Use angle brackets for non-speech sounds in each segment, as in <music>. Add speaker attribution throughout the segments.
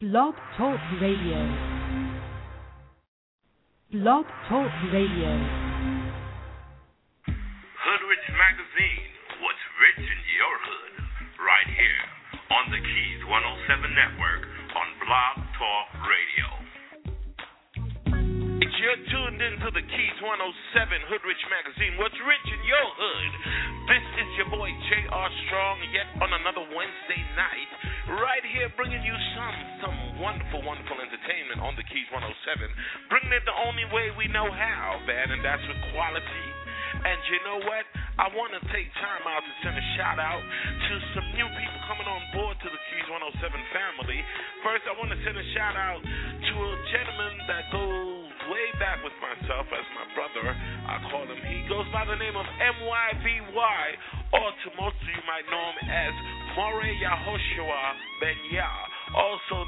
Speaker 1: Blog Talk Radio. Blog Talk Radio.
Speaker 2: Hoodrich Magazine, what's rich in your hood, right here on the Keys 107 Network on Blog Talk Radio. You're tuned into the Keys 107 Hoodrich Magazine, what's rich in your hood. This is your boy J.R. Strongg, yet on another Wednesday night, right here bringing you some some wonderful, wonderful entertainment on the Keys 107, bringing it the only way we know how, man, and that's with quality. And you know what? I want to take time out to send a shout out to some new people coming on board to the Keys 107 family. First, I want to send a shout out to a gentleman that goes way back with myself as my brother. I call him. He goes by the name of MYBY, or to most of you might know him as More Yahoshua Ben Yah. Also,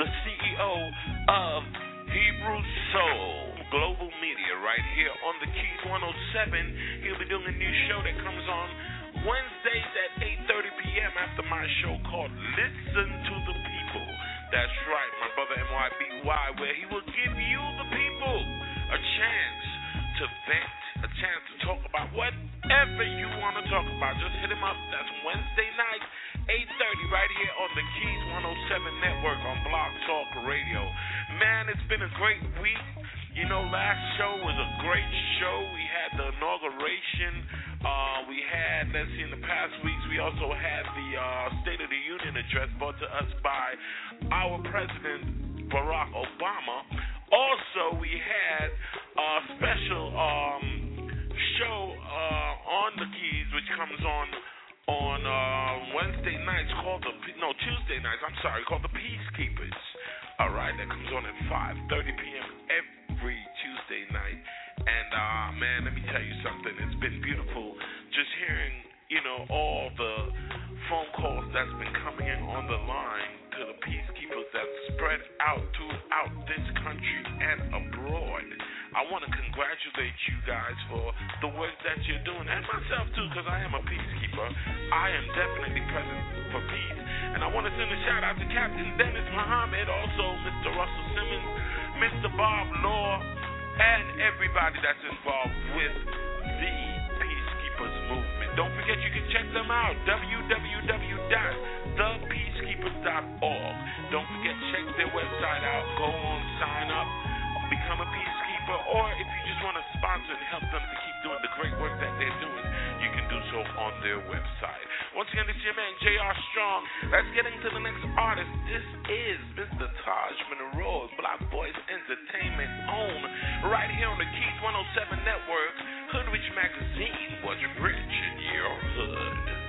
Speaker 2: the CEO of Hebrew Soul Global Media, right here on the Keys 107. He'll be doing a new show that comes on Wednesdays at 8:30 p.m. after my show called Listen to the People. That's right, my brother MYBY, where he will give you, the people, a chance to vent, a chance to talk about whatever you want to talk about. Just hit him up. That's Wednesday night, 8.30, right here on the Keys 107 Network on Blog Talk Radio. Man, it's been a great week. You know, last show was a great show. We had the inauguration. Uh, we had, let's see, in the past weeks, we also had the uh, State of the Union address brought to us by our President Barack Obama. Also, we had a special um, show uh, on the Keys, which comes on on uh, Wednesday nights called the no Tuesday nights. I'm sorry, called the Peacekeepers. All right, that comes on at 5:30 p.m. every man, let me tell you something. It's been beautiful just hearing, you know, all the phone calls that's been coming in on the line to the peacekeepers that spread out throughout this country and abroad. I want to congratulate you guys for the work that you're doing, and myself too, because I am a peacekeeper. I am definitely present for peace. And I want to send a shout out to Captain Dennis Muhammad, also Mr. Russell Simmons, Mr. Bob Law, and everybody that's involved with the Peacekeepers movement. Don't forget you can check them out, www.thepeacekeepers.org. Don't forget, check their website out, go on, sign up, become a peacekeeper, or if you just want to sponsor and help them to keep doing the great work that they're doing, you can do so on their website. Once again, it's your man, J.R. Strongg. Let's get into the next artist. This is Mr. Taj Monroe, Black Boys Entertainment own, right here on the Keys 107 Network, Hoodrich Magazine, what's rich in your hood.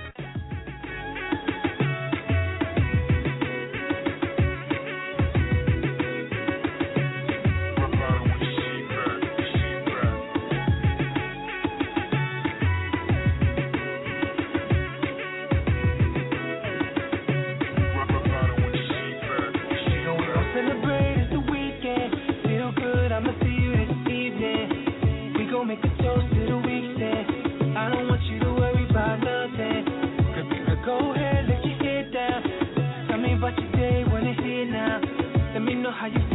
Speaker 3: know how you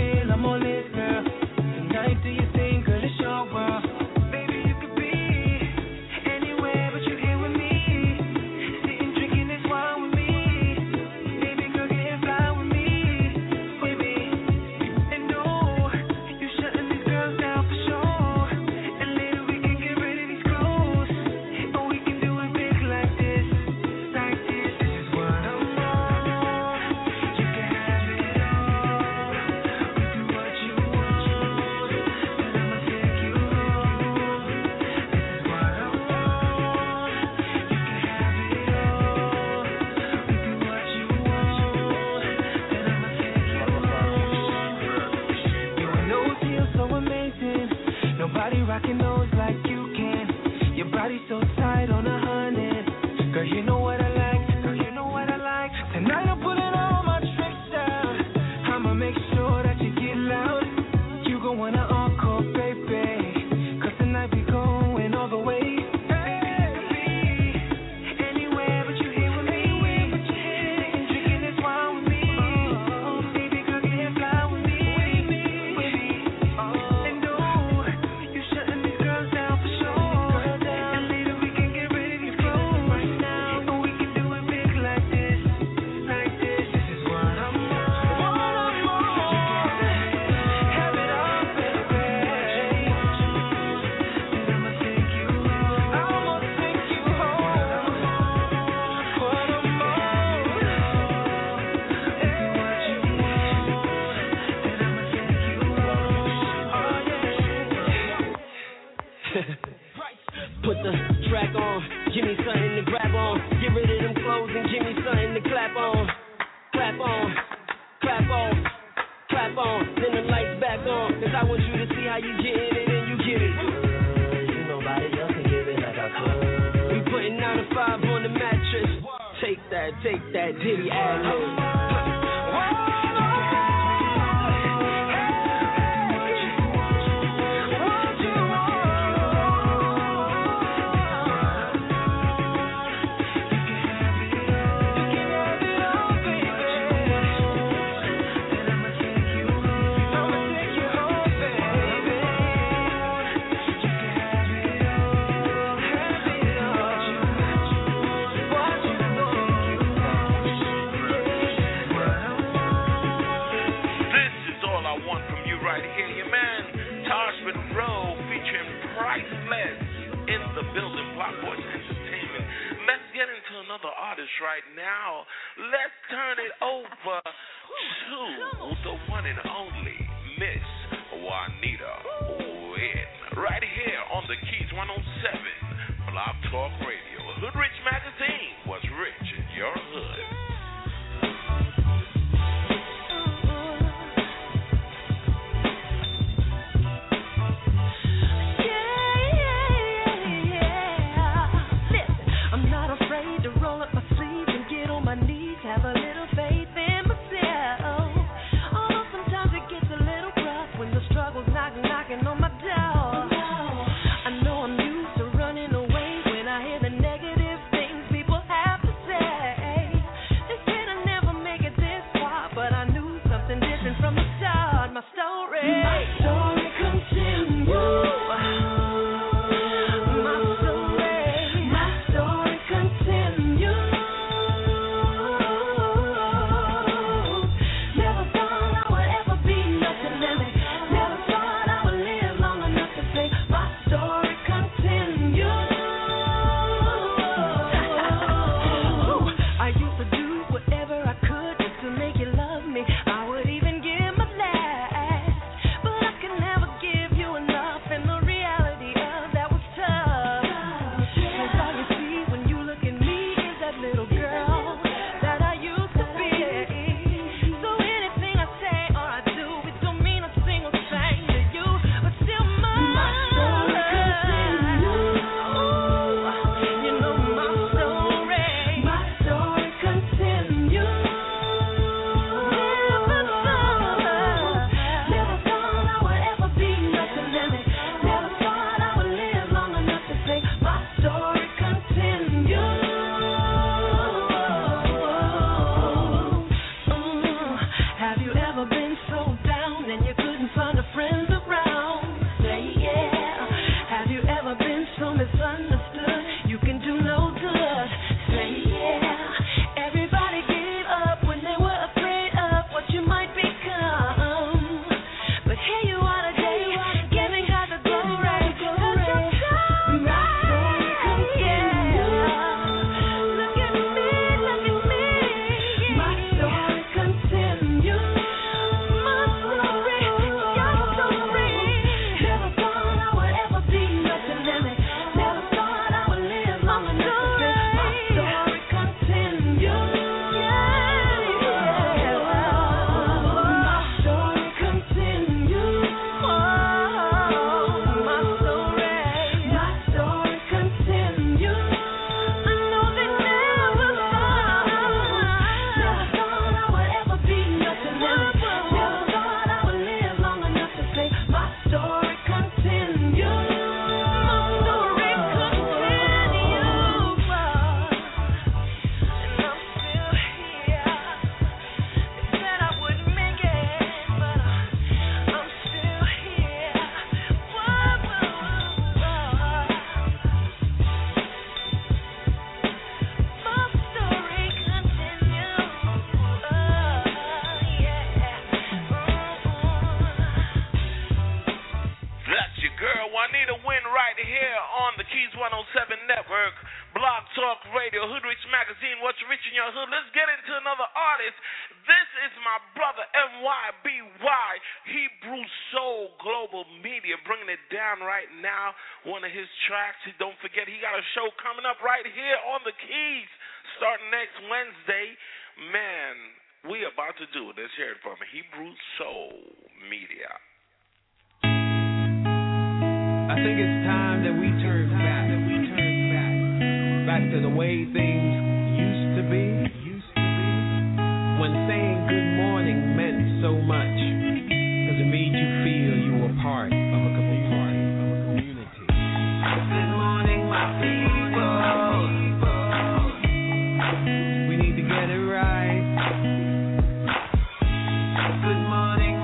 Speaker 3: track on.
Speaker 4: Give me something to grab on. Get rid of them clothes and give me something to clap on. Clap on. Clap on. Clap on. Then the lights back on. Cause I want you to see how you get in it and you get it.
Speaker 3: Uh, nobody else can give it like I could.
Speaker 4: We putting 9 to 5 on the mattress. Take that, take that, diddy
Speaker 2: ass. right now. Let's turn it over to the one and only Miss Juanita Wynn. Right here on the Keys 107 Blog Talk Radio. Hood
Speaker 5: story. My story.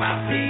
Speaker 5: happy.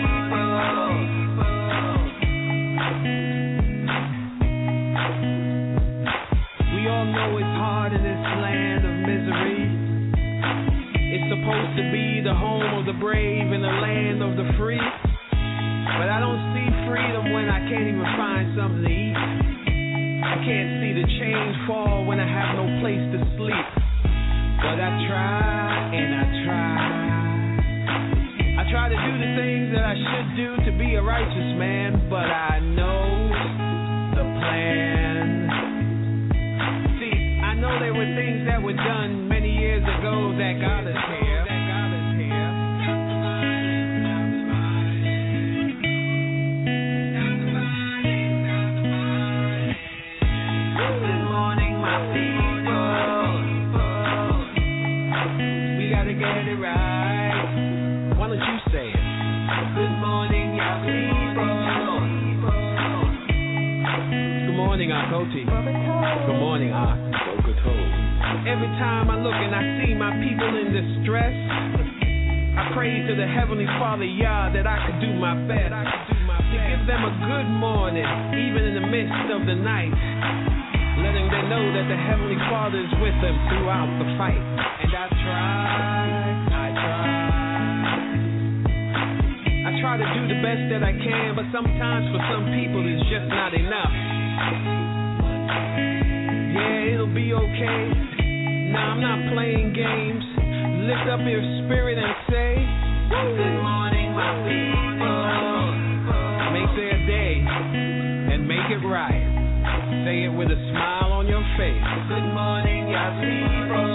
Speaker 5: Good
Speaker 6: morning, y'all people.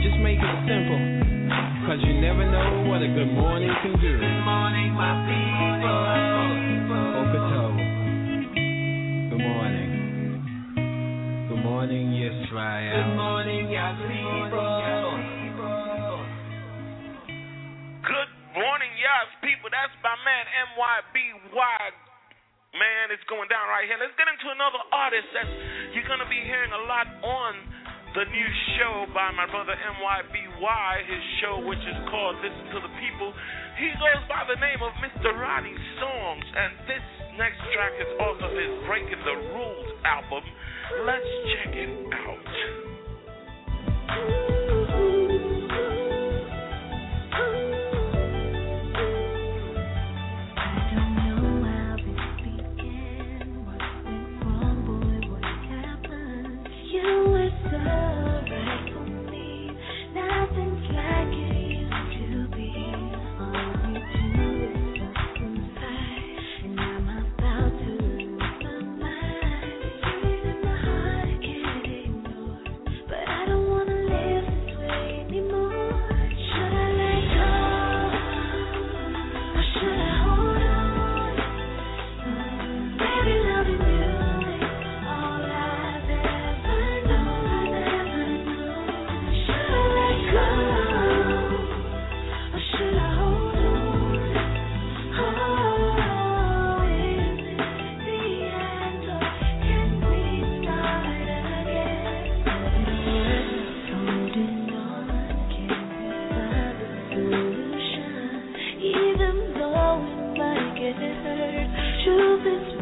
Speaker 6: Just make it simple, cause you never know what a good morning can do. Good morning, my people. Okato. Good morning. Good morning, Israel. Good morning, y'all people.
Speaker 2: Good morning, y'all people. That's my man, MYBY man, it's going down right here. Let's get into another artists that you're going to be hearing a lot on the new show by my brother MYBY, his show which is called Listen to the People. He goes by the name of Mr. Ronnie. Songs, and this next track is off of his Breaking the Rules album. Let's check it out.
Speaker 7: this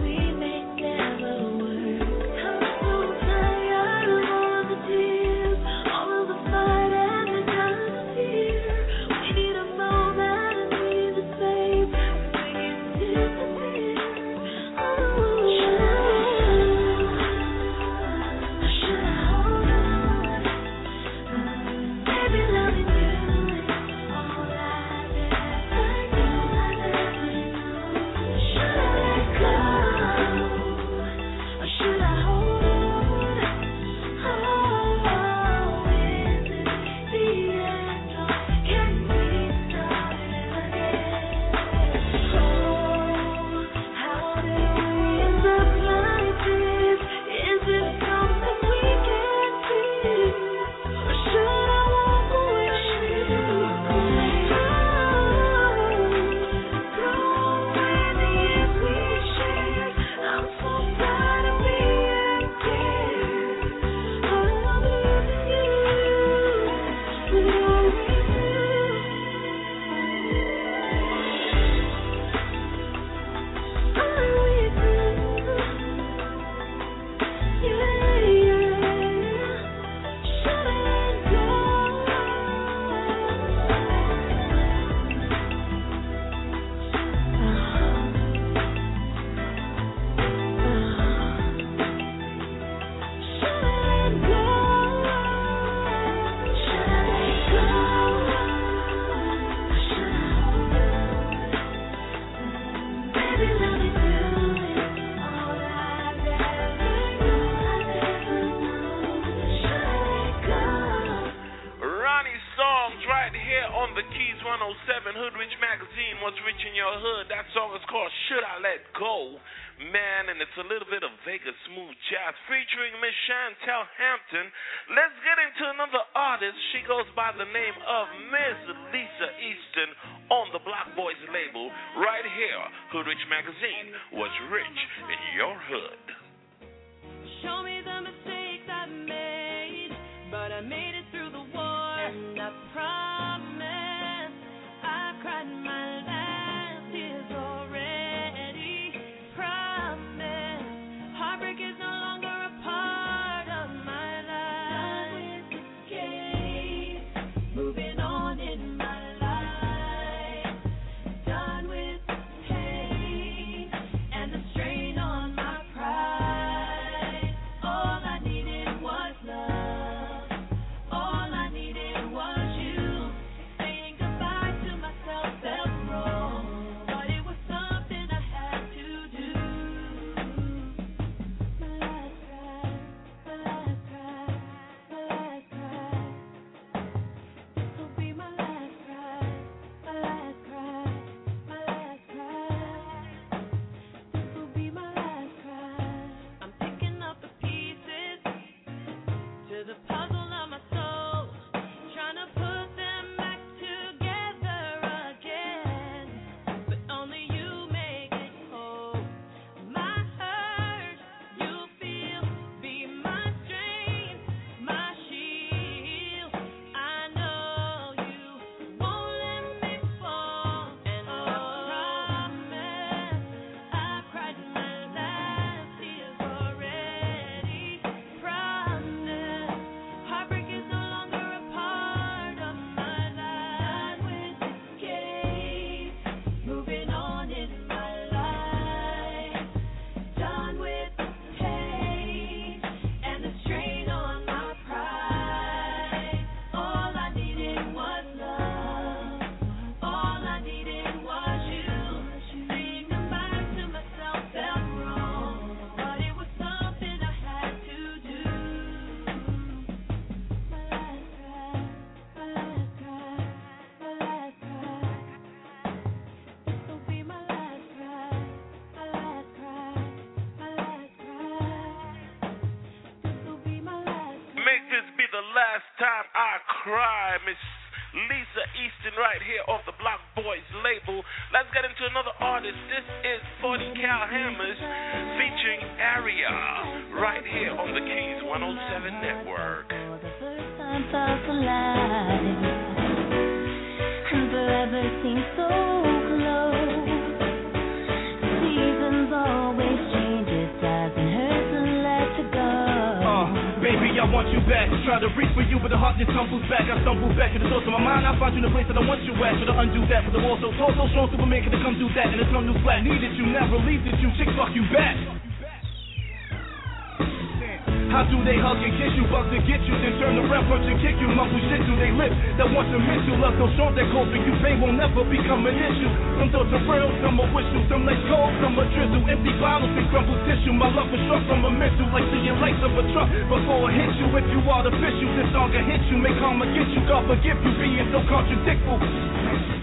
Speaker 2: Hoodrich Magazine, What's Rich in Your Hood. That song is called Should I Let Go? Man, and it's a little bit of Vegas smooth jazz featuring Miss Chantel Hampton. Let's get into another artist. She goes by the name of Miss Lisa Easton on the Block Boys label right here. Hoodrich Magazine, What's Rich in Your Hood.
Speaker 5: Show me the mistakes I made, but I made it
Speaker 8: flat. Needed you, never leave it. You chick, fuck you back. How do they hug and kiss you? Bugs to get you, then turn around, punch and kick you. Muffle shit to they lips that want to miss you. Love so strong that cold for you. Pain will never become an issue. Some thoughts are real, some are wishful, some like cold, some are drizzle. Empty bottles and crumbled tissue. My love is struck from a missile, like seeing lights of a truck before it hits you. If you are the artificial, this song can hit you, make karma get you. God forgive you, being so contradictful.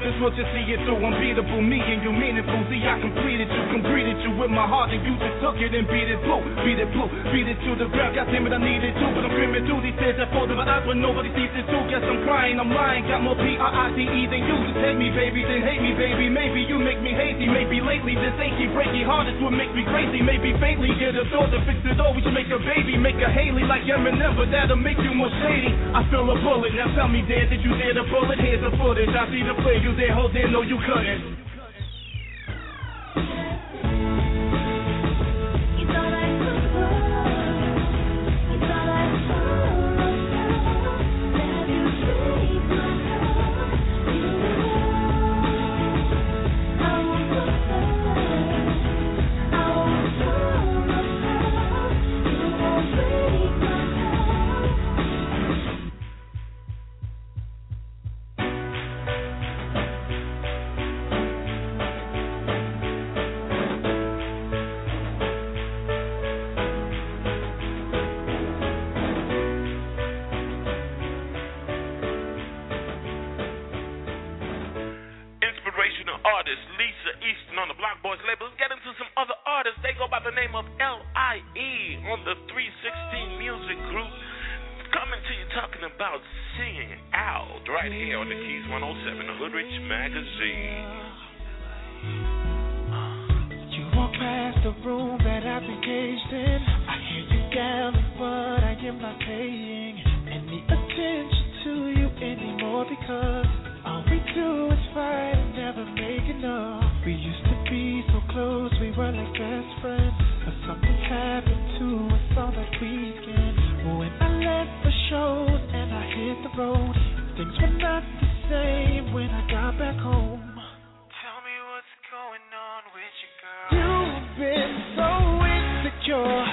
Speaker 8: Matter what just see it through. Unbeatable, me and you meaningful. See, I completed you, completed you with my heart, and you just took it and beat it blue, beat it blue, beat it to the ground. God damn it, I needed to, but I'm screaming through these tears that fall to my eyes when nobody sees it too. Guess I'm crying, I'm lying, got more P-R-I-D-E than you. Just hate me, baby, then hate me, baby. Maybe you make me hazy, maybe lately this achy, breaky heart is what makes me crazy. Maybe faintly get a thought to fix it all. We should make a baby, make a Haley like Eminem, but that'll make you more shady. I feel a bullet, now tell me, dad, did you dare the bullet? Here's the footage. I see the play, you dare hold in, no, you couldn't.
Speaker 2: Block Boys label. Let's get into some other artists. They go by the name of L.I.E. on the 316 Music Group. Coming to you talking about singing out right here on the Keys 107, Hoodrich Magazine.
Speaker 3: You walk past the room that I've been caged in. I hear you galloping, but I am not paying any attention to you anymore because all we do is fight and never make enough. We used to be so close, we were like best friends. But something happened to us on that weekend. When I left the show and I hit the road, things were not the same when I got back home. Tell me what's going on with you, girl. You've been so insecure.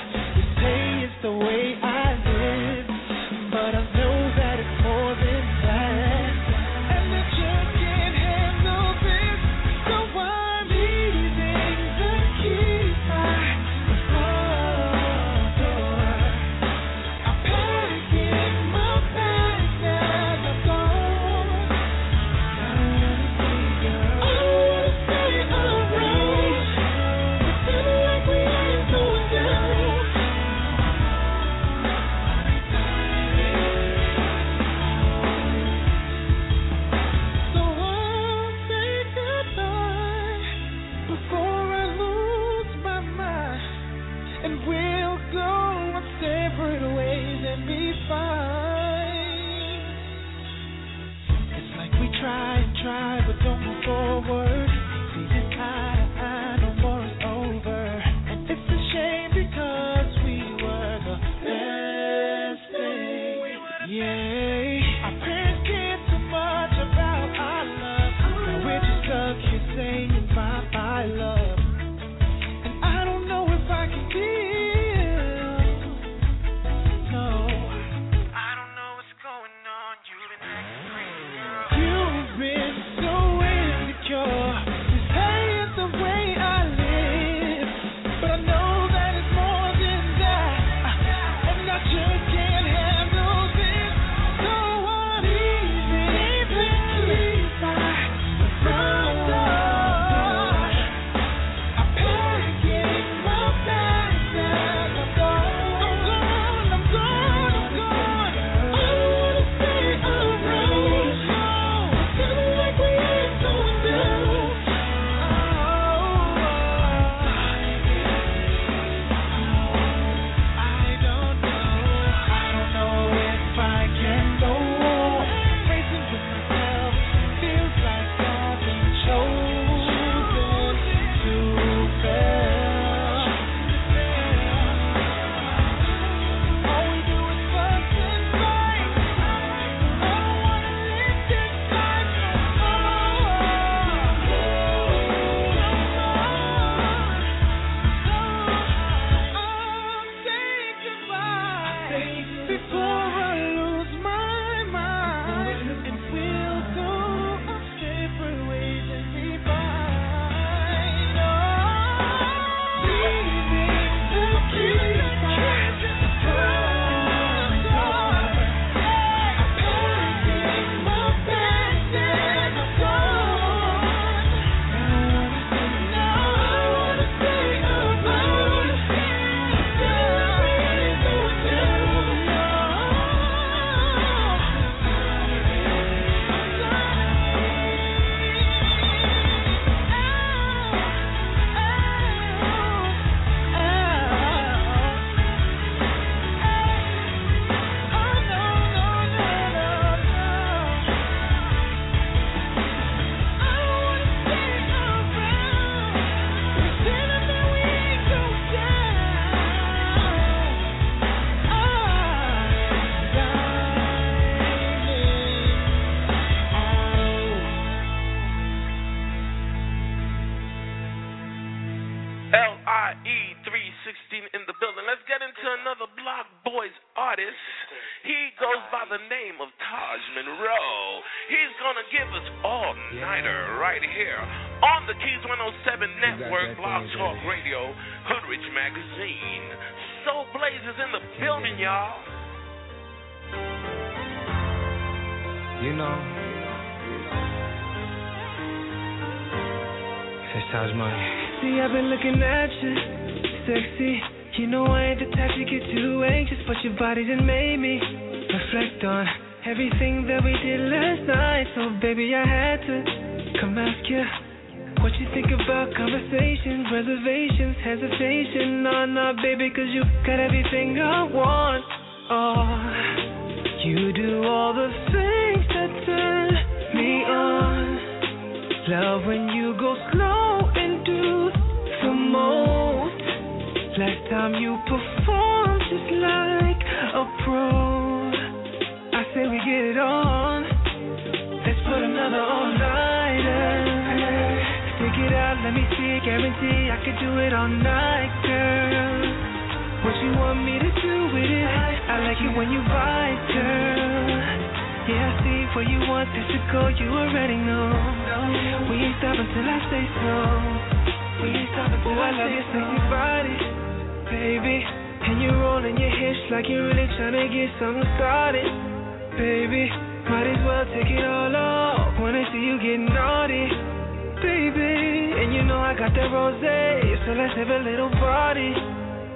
Speaker 3: Yeah.
Speaker 9: It out, let me see guarantee I could do it all night, girl. What you want me to do with it? I like it when you bite, girl. Yeah, I see where you want this to go, you already know. We ain't stopping till I say so. We ain't stopping till I, I love your body, baby. And you're rolling your hips like you're really trying to get something started, baby. Might as well take it all off. Wanna see you get naughty, baby. And you know I got that rose, so let's have a little party,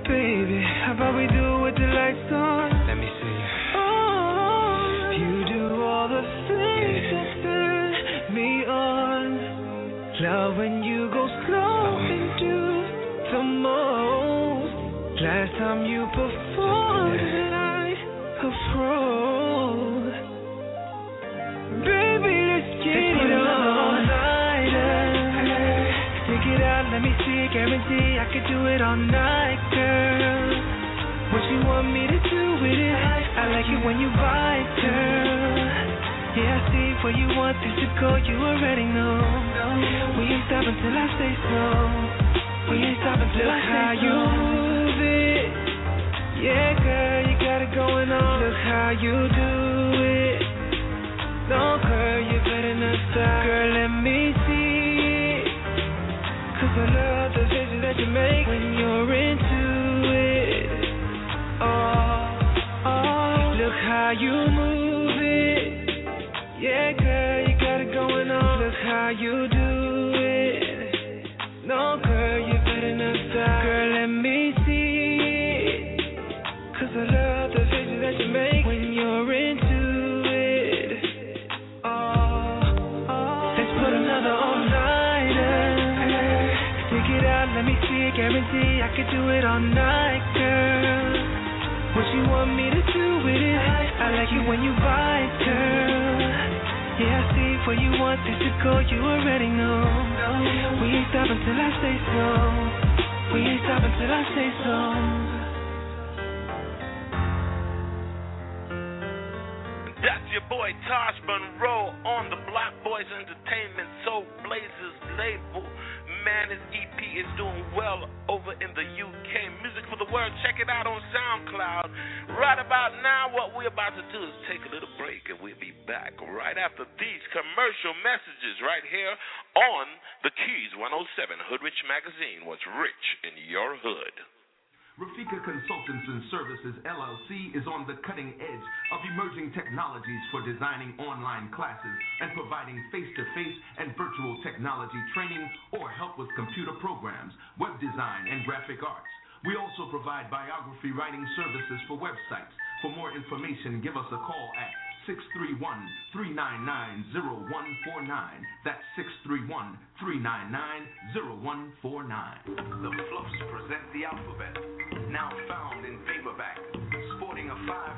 Speaker 9: baby. How about we do it with the lights on?
Speaker 6: Let me see you.
Speaker 9: Oh, you do all the things that turn me on. Love when you go slow and do the most. Last time you performed, like a pro. Could do it all night, girl. What you want me to do with it? I like it when you bite, girl. Yeah, I see where you want this to go, you already know. We ain't stopping till I say so. We ain't stopping till I say how you move it. Yeah, girl, you got it going on. Look how you do it. No, girl, you better not stop. Girl, let me when you're into it. Oh, oh, look how you when you bite, girl. Yeah, I see where you want this to go, you already know. We ain't stopping till I say so. We ain't stopping till I say so.
Speaker 2: That's your boy Tosh Monroe on the Block Boys Entertainment Soul Blazers label. Man, his EP is doing well over in the UK. Check it out on SoundCloud. Right about now, what we're about to do is take a little break, and we'll be back right after these commercial messages right here on the Keys 107 Hoodrich Magazine. What's rich in your hood?
Speaker 10: Rafika Consultants and Services LLC is on the cutting edge of emerging technologies for designing online classes and providing face to face and virtual technology training or help with computer programs, web design, and graphic arts. We also provide biography writing services for websites. For more information, give us a call at 631 399 0149. That's 631 399 0149. The Fluffs present the alphabet, now found in paperback, sporting a five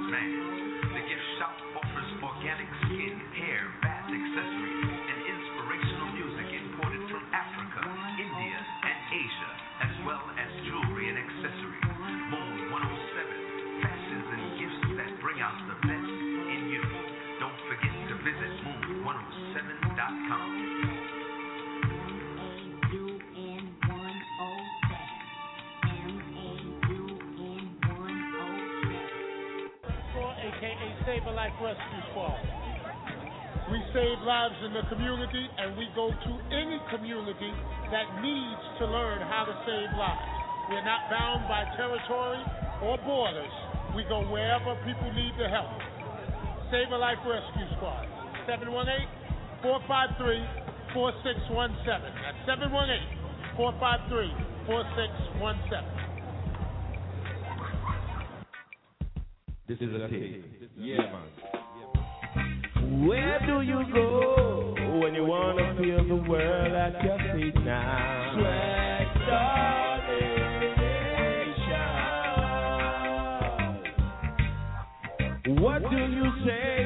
Speaker 11: Save a Life Rescue Squad. We save lives in the community and we go to any community that needs to learn how to save lives. We're not bound by territory or borders. We go wherever people need the help. Save a Life Rescue Squad. 718 453 4617. That's 718 453 4617.
Speaker 12: This is a tape. Yeah, man. Where do you go when you wanna feel the world at your feet now? Sweat. What do you say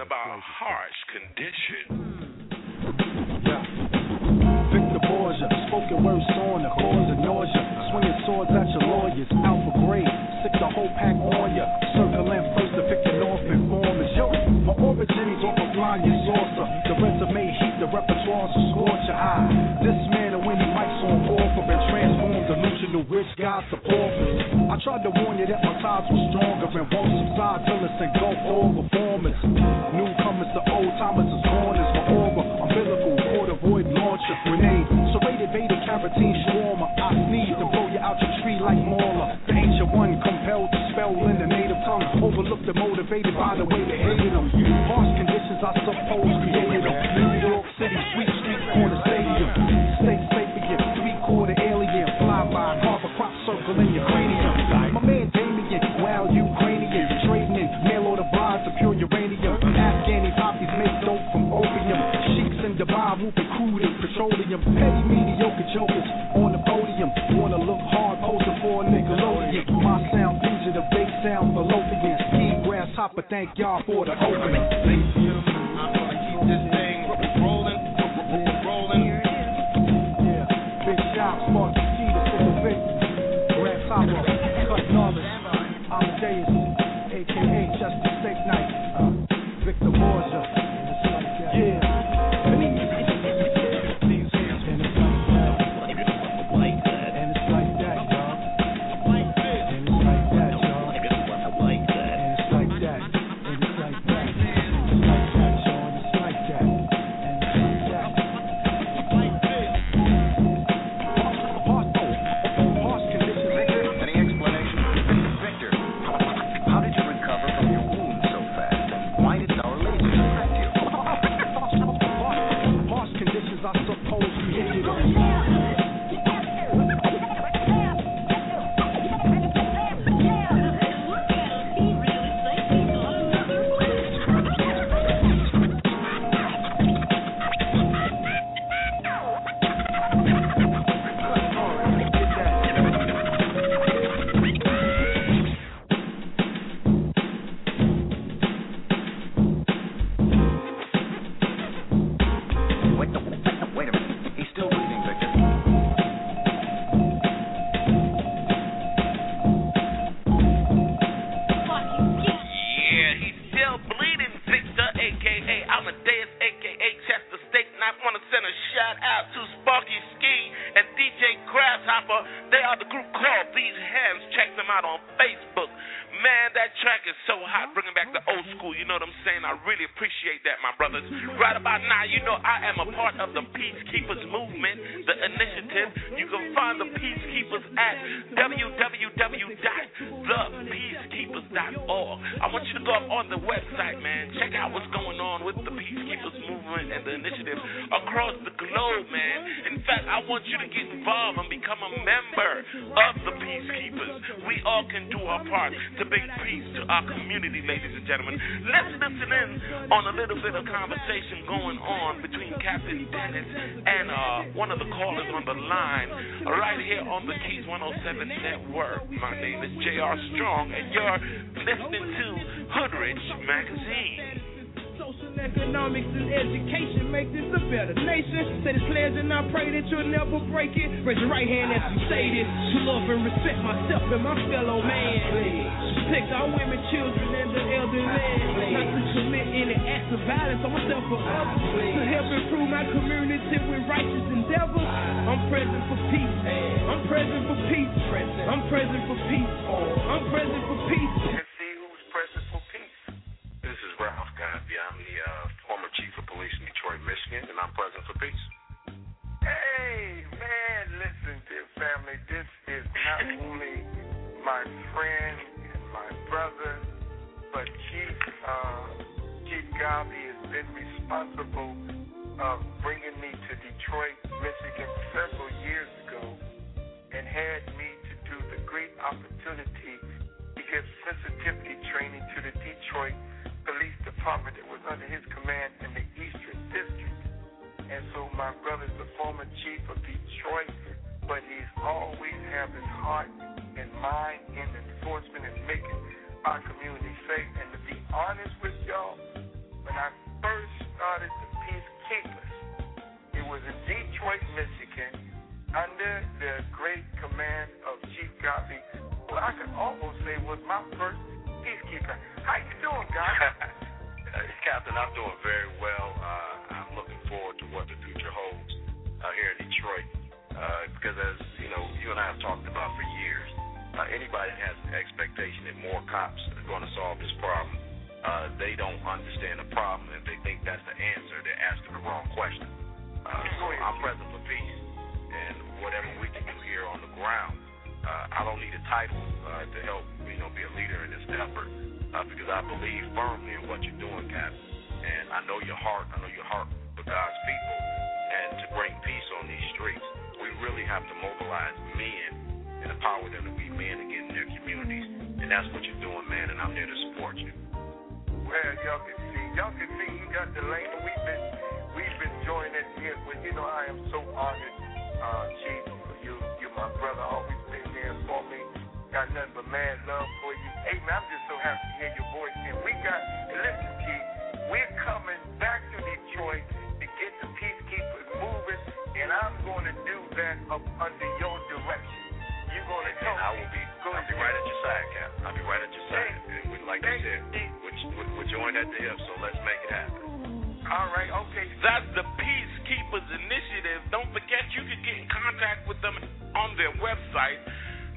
Speaker 2: talking about harsh conditions.
Speaker 13: Victor Borgia, spoken words on the cause of nausea. Swinging swords at your lawyers, alpha grade, sick the whole pack on ya. Circling first to pick the north informers. Yo, my origins off a flying saucer. The resume heat, the repertoire's a scorch your eye. Ah, this man, and when he mics on offer, been transformed, delusional rich to paupers. I tried to warn you that my ties were stronger And motivated by the way they hated them. Harsh conditions, I suppose, created them. New York City, sweet street corner stadium. Stay safe again, three quarter alien. Fly by, carve a crop circle in your cranium. My man Damien, wow, Ukrainian. Trading in mail order brides of pure uranium. Afghani poppies make dope from opium. Sheiks in Dubai whooping crude and petroleum. Petty mediocre jokers grasshopper, thank y'all for the opening.
Speaker 2: Conversation going on between Captain Dennis and uh, one of the callers on the line right here on the Keys 107 Network. My name is J.R. Strongg, and you're listening to Hoodrich Magazine.
Speaker 14: Economics and education make this a better nation. Say this pledge and I pray that you'll never break it. Raise your right hand as you say this. To love and respect myself and my fellow man. Protect our women, children, and the elderly. Not to commit any acts of violence on myself or others. To help improve my community with righteous endeavors. I'm present for peace. I'm present for peace. I'm present for peace. I'm present for peace.
Speaker 15: Michigan, and I'm present for peace.
Speaker 16: Hey, man, listen, dear family, this is not only my friend and my brother, but Chief uh, Chief Godbee has been responsible of bringing me to Detroit, Michigan several years ago and had me to do the great opportunity to give sensitivity training to the Detroit Police Department that was under his command in the Eastern District. And so my brother's the former chief of Detroit, but he's always have his heart and mind in enforcement and making our community safe. And to be honest with y'all, when I first started the Peacekeepers, it was in Detroit, Michigan, under the great command of Chief Godbee, who I could almost say was my first peacekeeper. How you doing, guys? <laughs>
Speaker 15: Uh, Captain, I'm doing very well. Uh, forward to what the future holds uh, here in Detroit. Uh, because as you know, you and I have talked about for years, uh, anybody that has an expectation that more cops are going to solve this problem, uh, they don't understand the problem. If they think that's the answer, they're asking the wrong question. Uh, so I'm present for peace, and whatever we can do here on the ground, uh, I don't need a title uh, to help you know be a leader in this effort uh, because I believe firmly in what you're doing, Cap. And I know your heart. I know your heart God's people, and to bring peace on these streets, we really have to mobilize men and empower them to be men again in their communities. And that's what you're doing, man. And I'm there to support you.
Speaker 16: Well, y'all can see, y'all can see he got the lane. We've been, we've been joining here. But you know, I am so honored, uh, Chief. You, you're my brother. Always been there for me. Got nothing but mad love for you. Hey man, I'm just so happy to hear your voice. And we got, listen, Chief, we're coming back to Detroit to do that up under your direction. You're going to help
Speaker 15: And I will be,
Speaker 16: Go
Speaker 15: I'll be right at your side, Cap. I'll be right at your side. And we, like you said, we're, we're, we're joined at the hip, so let's make it happen.
Speaker 16: All right, okay.
Speaker 2: That's the Peacekeepers Initiative. Don't forget you can get in contact with them on their website,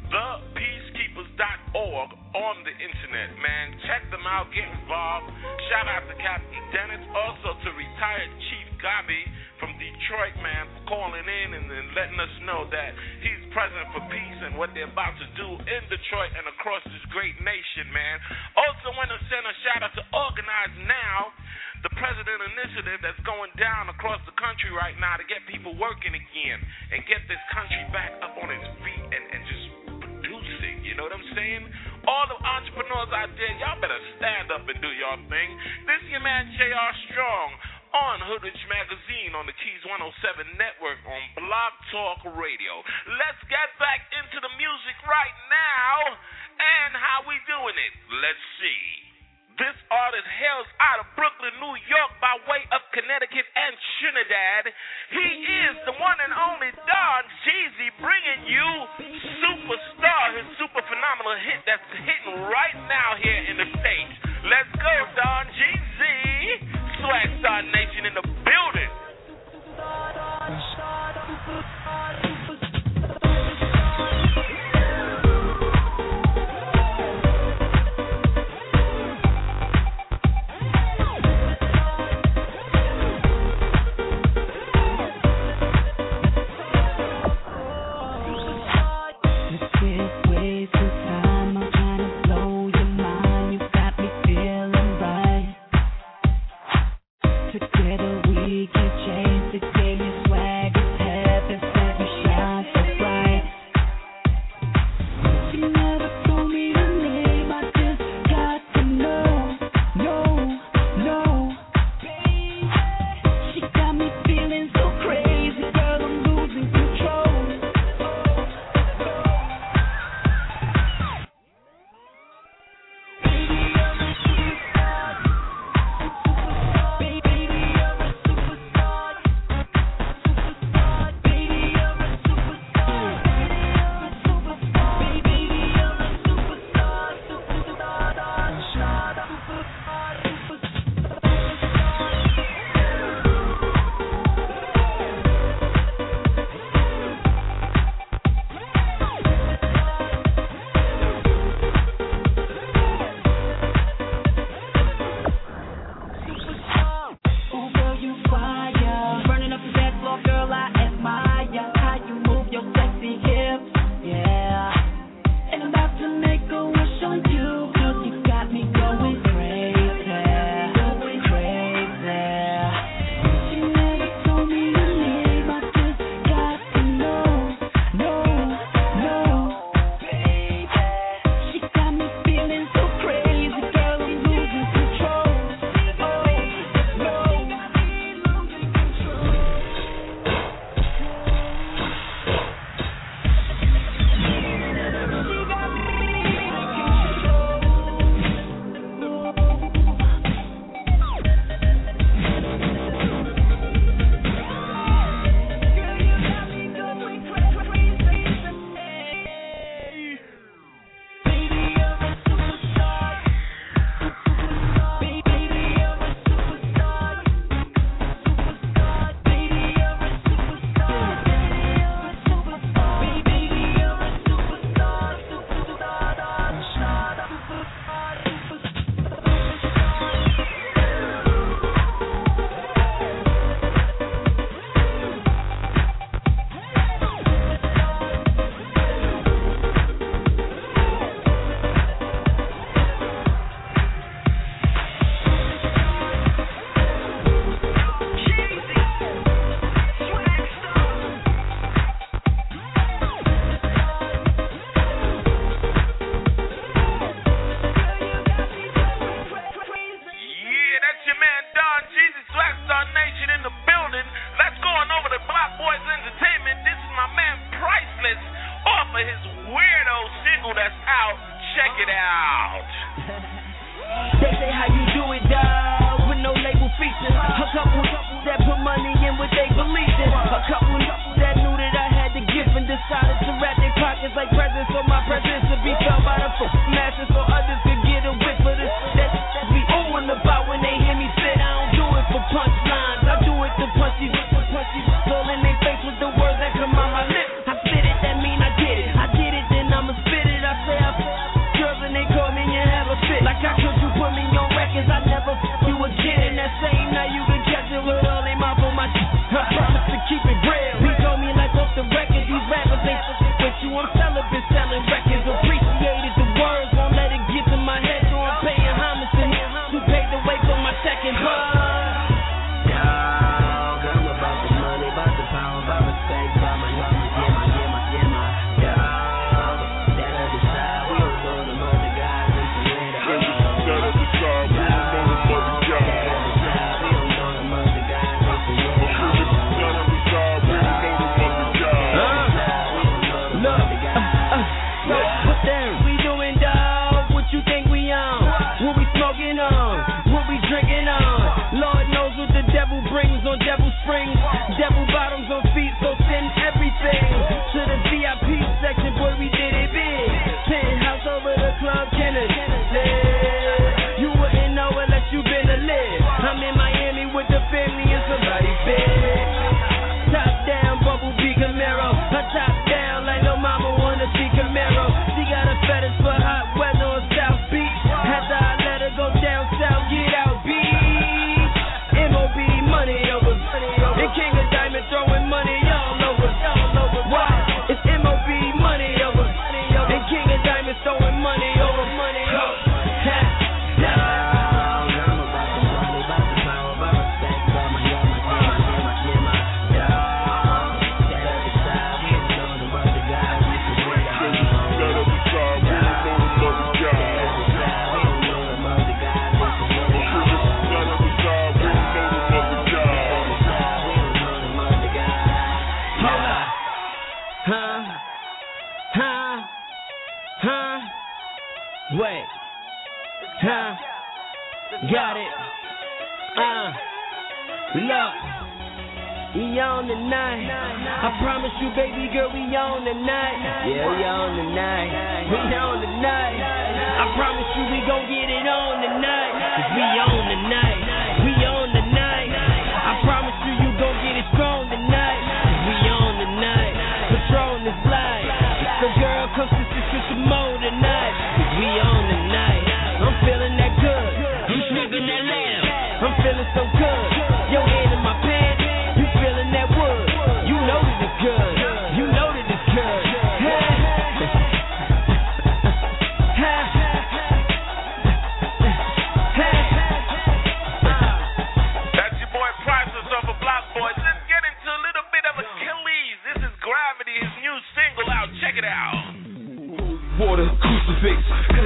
Speaker 2: thepeacekeepers.org on the internet. Man, check them out, get involved. Shout out to Captain Dennis, also to retired Chief Godbee from Detroit, man, for calling in and, and letting us know that he's present for peace and what they're about to do in Detroit and across this great nation, man. Also want to send a shout out to Organize Now the president initiative that's going down across the country right now to get people working again and get this country back up on its feet and, and just producing. You know what I'm saying? All the entrepreneurs out there, y'all better stand up and do your thing. This is your man J.R. Strongg on Hoodrich Magazine on the Keys 107 network on Blog Talk Radio. Let's get back into the music right now. And how we doing it? Let's see. This artist hails out of Brooklyn, New York, by way of Connecticut and Trinidad. He is the one and only Don Jeezy, bringing you Superstar, his super phenomenal hit that's hitting right now here in the States. Let's go, Don Jeezy. Swag Star Nation in the building.
Speaker 4: Top down, Camaro. A top down, like no mama wanna see Camaro. She got a fetish for hot weather on South Beach. After I let her go down south, get out. MOB, money over. And King of throwing money all over. It's MOB, money over. And King of diamonds throwing money over. Baby girl, we on tonight. Yeah, we on tonight. We on tonight. I promise you, we gon' get it on tonight. Cause we on tonight. We on tonight. I promise you, you gon' get it strong tonight. Cause we on tonight. Patron is light. So girl, come sister, sister mode tonight. Cause we on tonight. I'm feeling that good. I'm sniffing that lamb. I'm feeling so good.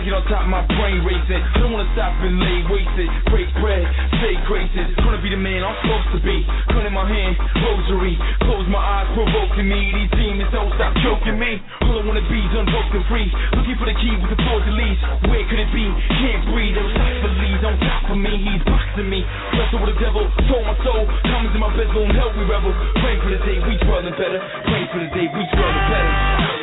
Speaker 2: Get
Speaker 10: on top my brain racing. Don't wanna stop and lay wasted. Break bread, say graces. Gonna be the man I'm supposed to be. Gun in my hand, rosary. Close my eyes, provoking me. These demons don't stop choking me. All I wanna be is unbroken free. Looking for the key with the to lease. Where could it be? Can't breathe. Those leads on top of me. He's boxing me. Wrestle with the devil, sold my soul. Diamonds in my and hell we revel. Pray for the day we dwellin' better. Pray for the day we dwellin' better.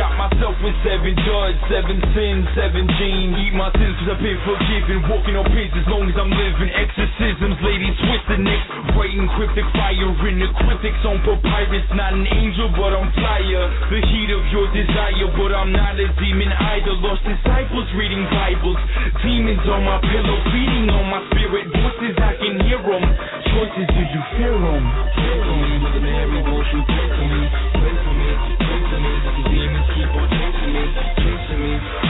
Speaker 10: Shot myself with seven judge, seven sins, seven genes. Eat my sins cause I've been forgiven. Walking on pins as long as I'm living. Exorcisms, ladies twisted necks. Writing cryptic fire in the cryptics on papyrus. Not an angel, but I'm fire. The heat of your desire, but I'm not a demon either. Lost disciples reading Bibles. Demons on my pillow, feeding on my spirit. Voices I can hear them. Choices, do you fear them? For me, Mary, won't you pray for me? Pray for me. Chasing me.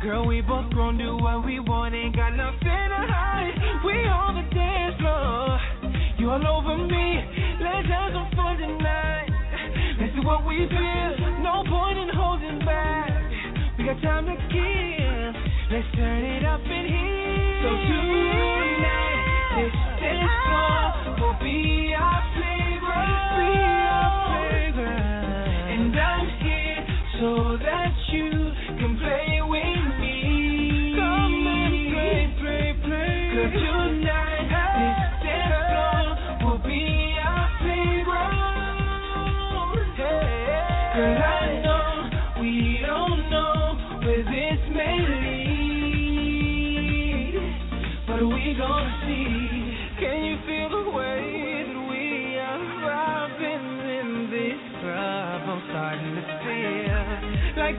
Speaker 9: Girl, we both grown, do what we want, ain't got nothing to hide. We on the dance floor, you all over me. Let's have some fun tonight. Let's do what we feel, no point in holding back. We got time to kill. let's turn it up in here. So do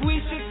Speaker 9: we should